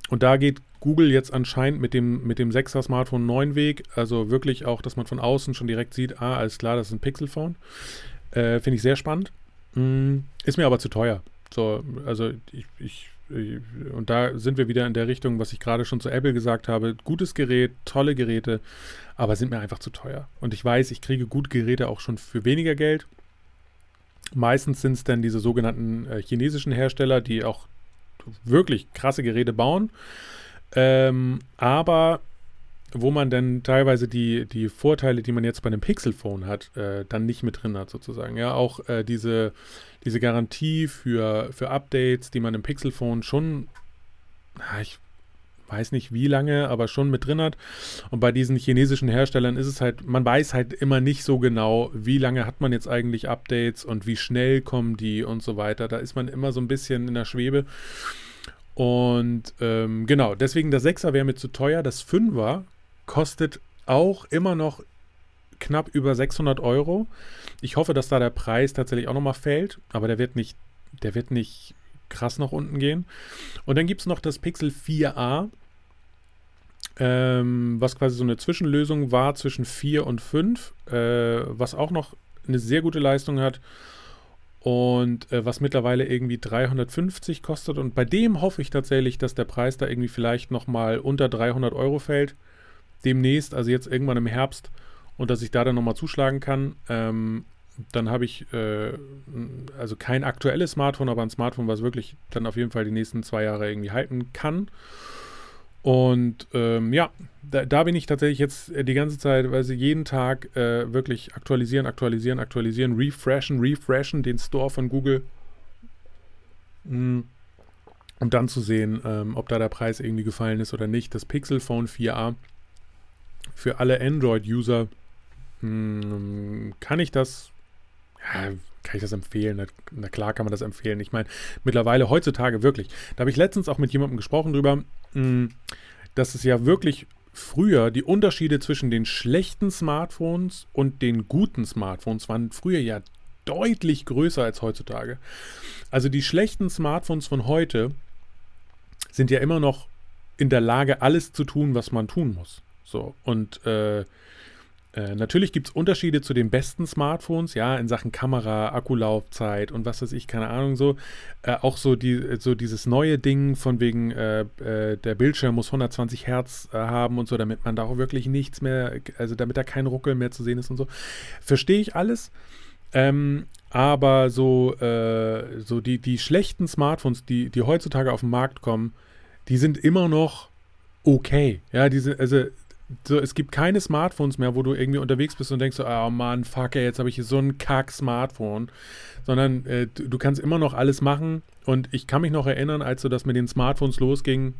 S1: und da geht Google jetzt anscheinend mit dem, mit dem 6er Smartphone neuen Weg. Also wirklich auch, dass man von außen schon direkt sieht, ah, alles klar, das ist ein Pixel-Phone. Äh, Finde ich sehr spannend. Mm, ist mir aber zu teuer. So, also ich, ich, und da sind wir wieder in der Richtung, was ich gerade schon zu Apple gesagt habe. Gutes Gerät, tolle Geräte, aber sind mir einfach zu teuer. Und ich weiß, ich kriege gute Geräte auch schon für weniger Geld. Meistens sind es dann diese sogenannten äh, chinesischen Hersteller, die auch wirklich krasse Geräte bauen. Ähm, aber wo man dann teilweise die, die Vorteile, die man jetzt bei einem Pixel-Phone hat, äh, dann nicht mit drin hat, sozusagen. Ja, auch äh, diese, diese Garantie für, für Updates, die man im Pixel-Phone schon, ich weiß nicht wie lange, aber schon mit drin hat. Und bei diesen chinesischen Herstellern ist es halt, man weiß halt immer nicht so genau, wie lange hat man jetzt eigentlich Updates und wie schnell kommen die und so weiter. Da ist man immer so ein bisschen in der Schwebe. Und ähm, genau, deswegen der 6er wäre mir zu teuer. Das 5er kostet auch immer noch knapp über 600 Euro. Ich hoffe, dass da der Preis tatsächlich auch nochmal fällt, aber der wird nicht, der wird nicht krass nach unten gehen. Und dann gibt es noch das Pixel 4a, ähm, was quasi so eine Zwischenlösung war zwischen 4 und 5, äh, was auch noch eine sehr gute Leistung hat und äh, was mittlerweile irgendwie 350 kostet. Und bei dem hoffe ich tatsächlich, dass der Preis da irgendwie vielleicht nochmal unter 300 Euro fällt demnächst, also jetzt irgendwann im Herbst, und dass ich da dann nochmal zuschlagen kann. Ähm, dann habe ich äh, also kein aktuelles Smartphone, aber ein Smartphone, was wirklich dann auf jeden Fall die nächsten zwei Jahre irgendwie halten kann. Und ähm, ja, da, da, bin ich tatsächlich jetzt die ganze Zeit, weil sie jeden Tag äh, wirklich aktualisieren, aktualisieren, aktualisieren, refreshen, refreshen den Store von Google. Mm, um dann zu sehen, ähm, ob da der Preis irgendwie gefallen ist oder nicht. Das Pixel Phone 4a für alle Android-User hm, kann ich das, ja, kann ich das empfehlen? Na, na, klar kann man das empfehlen. Ich meine, mittlerweile heutzutage wirklich. Da habe ich letztens auch mit jemandem gesprochen drüber, hm, dass es ja wirklich früher die Unterschiede zwischen den schlechten Smartphones und den guten Smartphones waren früher ja deutlich größer als heutzutage. Also die schlechten Smartphones von heute sind ja immer noch in der Lage, alles zu tun, was man tun muss. So, und äh, äh, natürlich gibt es Unterschiede zu den besten Smartphones, ja, in Sachen Kamera, Akkulaufzeit und was weiß ich, keine Ahnung so. Äh, auch so, die, so dieses neue Ding von wegen, äh, äh der Bildschirm muss 120 Hertz äh, haben und so, damit man da auch wirklich nichts mehr, also damit da kein Ruckel mehr zu sehen ist und so. Verstehe ich alles. Ähm, aber so, so die, die schlechten Smartphones, die, die heutzutage auf den Markt kommen, die sind immer noch okay. Ja, diese, also so, es gibt keine Smartphones mehr, wo du irgendwie unterwegs bist und denkst so, oh Mann, fuck, jetzt habe ich hier so ein Kack-Smartphone. Sondern äh, du, du, kannst immer noch alles machen. Und ich kann mich noch erinnern, als so das mit den Smartphones losging.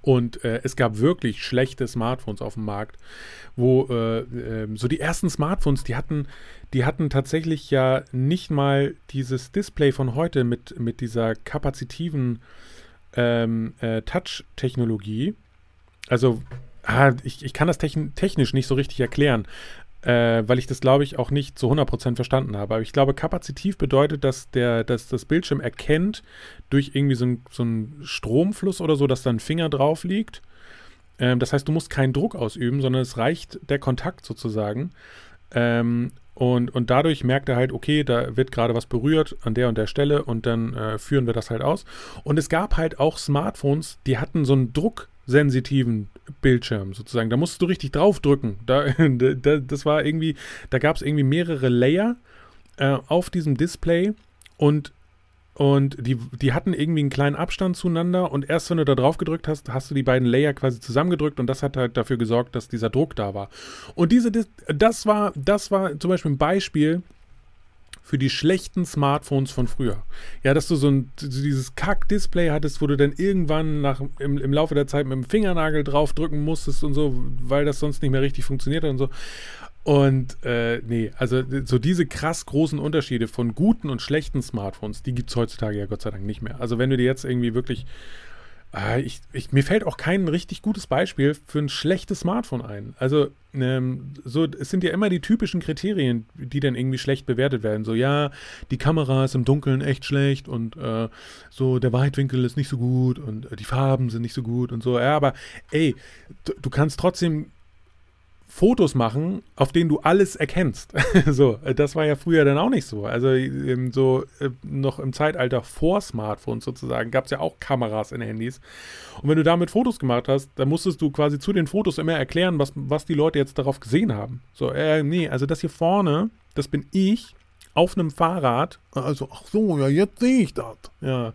S1: Und äh, es gab wirklich schlechte Smartphones auf dem Markt, wo äh, ähm, so die ersten Smartphones, die hatten, die hatten tatsächlich ja nicht mal dieses Display von heute mit, mit dieser kapazitiven ähm, äh, Touch-Technologie. Also ah, ich, ich kann das technisch nicht so richtig erklären. äh, weil ich das, glaube ich, auch nicht zu 100% verstanden habe. Aber ich glaube, kapazitiv bedeutet, dass, der, dass das Bildschirm erkennt durch irgendwie so, ein, so einen Stromfluss oder so, dass da ein Finger drauf liegt. Ähm, das heißt, du musst keinen Druck ausüben, sondern es reicht der Kontakt sozusagen. Ähm, und, und dadurch merkt er halt, okay, da wird gerade was berührt an der und der Stelle und dann äh, führen wir das halt aus. Und es gab halt auch Smartphones, die hatten so einen drucksensitiven Bildschirm sozusagen. Da musstest du richtig draufdrücken. Da, da, das war irgendwie, da gab es irgendwie mehrere Layer äh, auf diesem Display und und die, die hatten irgendwie einen kleinen Abstand zueinander und erst wenn du da drauf gedrückt hast, hast du die beiden Layer quasi zusammengedrückt und das hat halt dafür gesorgt, dass dieser Druck da war. Und diese, das war, das war zum Beispiel ein Beispiel für die schlechten Smartphones von früher. Ja, dass du so ein, dieses Kack-Display hattest, wo du dann irgendwann nach, im, im Laufe der Zeit mit dem Fingernagel draufdrücken musstest und so, weil das sonst nicht mehr richtig funktioniert hat und so. Und äh, nee, also so diese krass großen Unterschiede von guten und schlechten Smartphones, die gibt es heutzutage ja Gott sei Dank nicht mehr. Also wenn du dir jetzt irgendwie wirklich, ich, ich, mir fällt auch kein richtig gutes Beispiel für ein schlechtes Smartphone ein. Also ähm, so, es sind ja immer die typischen Kriterien, die dann irgendwie schlecht bewertet werden. So, ja, die Kamera ist im Dunkeln echt schlecht und äh, so der Weitwinkel ist nicht so gut und äh, die Farben sind nicht so gut und so. Ja, aber ey, du kannst trotzdem Fotos machen, auf denen du alles erkennst. so, das war ja früher dann auch nicht so. Also so äh, noch im Zeitalter vor Smartphones sozusagen gab es ja auch Kameras in Handys. Und wenn du damit Fotos gemacht hast, dann musstest du quasi zu den Fotos immer erklären, was, was die Leute jetzt darauf gesehen haben. So, äh, nee, also das hier vorne, das bin ich auf einem Fahrrad. Also, ach so, ja, jetzt sehe ich das. Ja.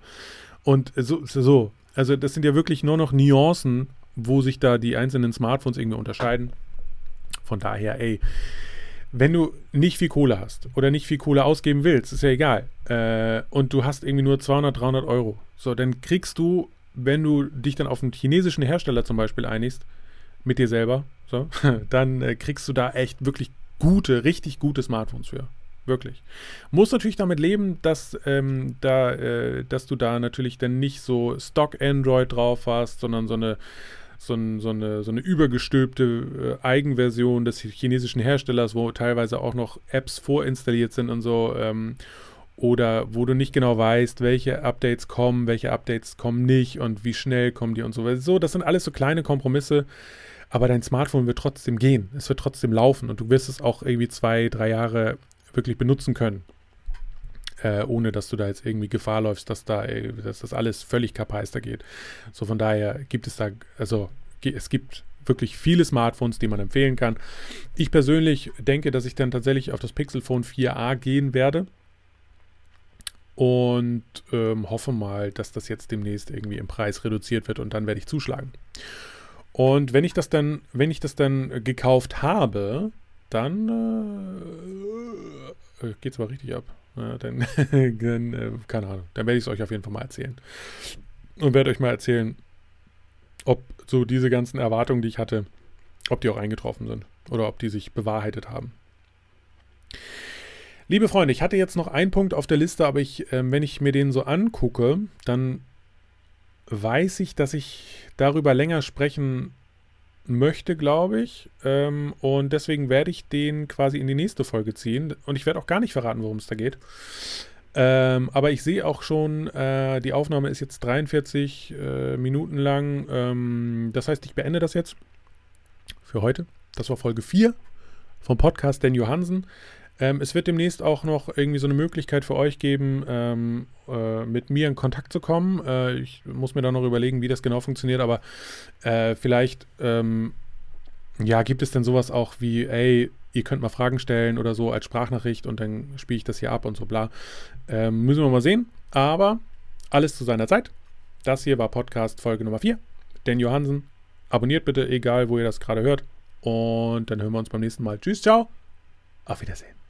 S1: Und so, so, also das sind ja wirklich nur noch Nuancen, wo sich da die einzelnen Smartphones irgendwie unterscheiden. Von daher, ey, wenn du nicht viel Kohle hast oder nicht viel Kohle ausgeben willst, ist ja egal, äh, und du hast irgendwie nur 200, 300 Euro, so, dann kriegst du, wenn du dich dann auf einen chinesischen Hersteller zum Beispiel einigst, mit dir selber, so, dann äh, kriegst du da echt wirklich gute, richtig gute Smartphones für. Wirklich. Muss natürlich damit leben, dass, ähm, da, äh, dass du da natürlich dann nicht so Stock Android drauf hast, sondern so eine so, ein, so, eine, so eine übergestülpte äh, Eigenversion des chinesischen Herstellers, wo teilweise auch noch Apps vorinstalliert sind und so. Ähm, oder wo du nicht genau weißt, welche Updates kommen, welche Updates kommen nicht und wie schnell kommen die und so. So, das sind alles so kleine Kompromisse, aber dein Smartphone wird trotzdem gehen. Es wird trotzdem laufen und du wirst es auch irgendwie zwei, drei Jahre wirklich benutzen können. Äh, ohne dass du da jetzt irgendwie Gefahr läufst, dass da, äh, dass das alles völlig kapeister geht. So von daher gibt es da, also es gibt wirklich viele Smartphones, die man empfehlen kann. Ich persönlich denke, dass ich dann tatsächlich auf das Pixel Phone 4a gehen werde und ähm, hoffe mal, dass das jetzt demnächst irgendwie im Preis reduziert wird und dann werde ich zuschlagen. Und wenn ich das dann, wenn ich das dann gekauft habe, dann äh, äh geht es aber richtig ab. Ja, dann, dann äh, keine Ahnung, dann werde ich es euch auf jeden Fall mal erzählen. Und werde euch mal erzählen, ob so diese ganzen Erwartungen, die ich hatte, ob die auch eingetroffen sind oder ob die sich bewahrheitet haben. Liebe Freunde, ich hatte jetzt noch einen Punkt auf der Liste, aber ich, äh, wenn ich mir den so angucke, dann weiß ich, dass ich darüber länger sprechen möchte, glaube ich. Ähm, und deswegen werde ich den quasi in die nächste Folge ziehen. Und ich werde auch gar nicht verraten, worum es da geht. Ähm, aber ich sehe auch schon, äh, die Aufnahme ist jetzt 43 äh, Minuten lang. Ähm, das heißt, ich beende das jetzt für heute. Das war Folge 4 vom Podcast Den Johansen. Ähm, es wird demnächst auch noch irgendwie so eine Möglichkeit für euch geben, ähm, äh, mit mir in Kontakt zu kommen. Äh, ich muss mir da noch überlegen, wie das genau funktioniert, aber äh, vielleicht ähm, ja, gibt es denn sowas auch wie, ey, ihr könnt mal Fragen stellen oder so als Sprachnachricht und dann spiele ich das hier ab und so bla. Ähm, müssen wir mal sehen. Aber alles zu seiner Zeit. Das hier war Podcast Folge Nummer 4. Dan Johansen. Abonniert bitte, egal wo ihr das gerade hört. Und dann hören wir uns beim nächsten Mal. Tschüss, ciao. Auf Wiedersehen.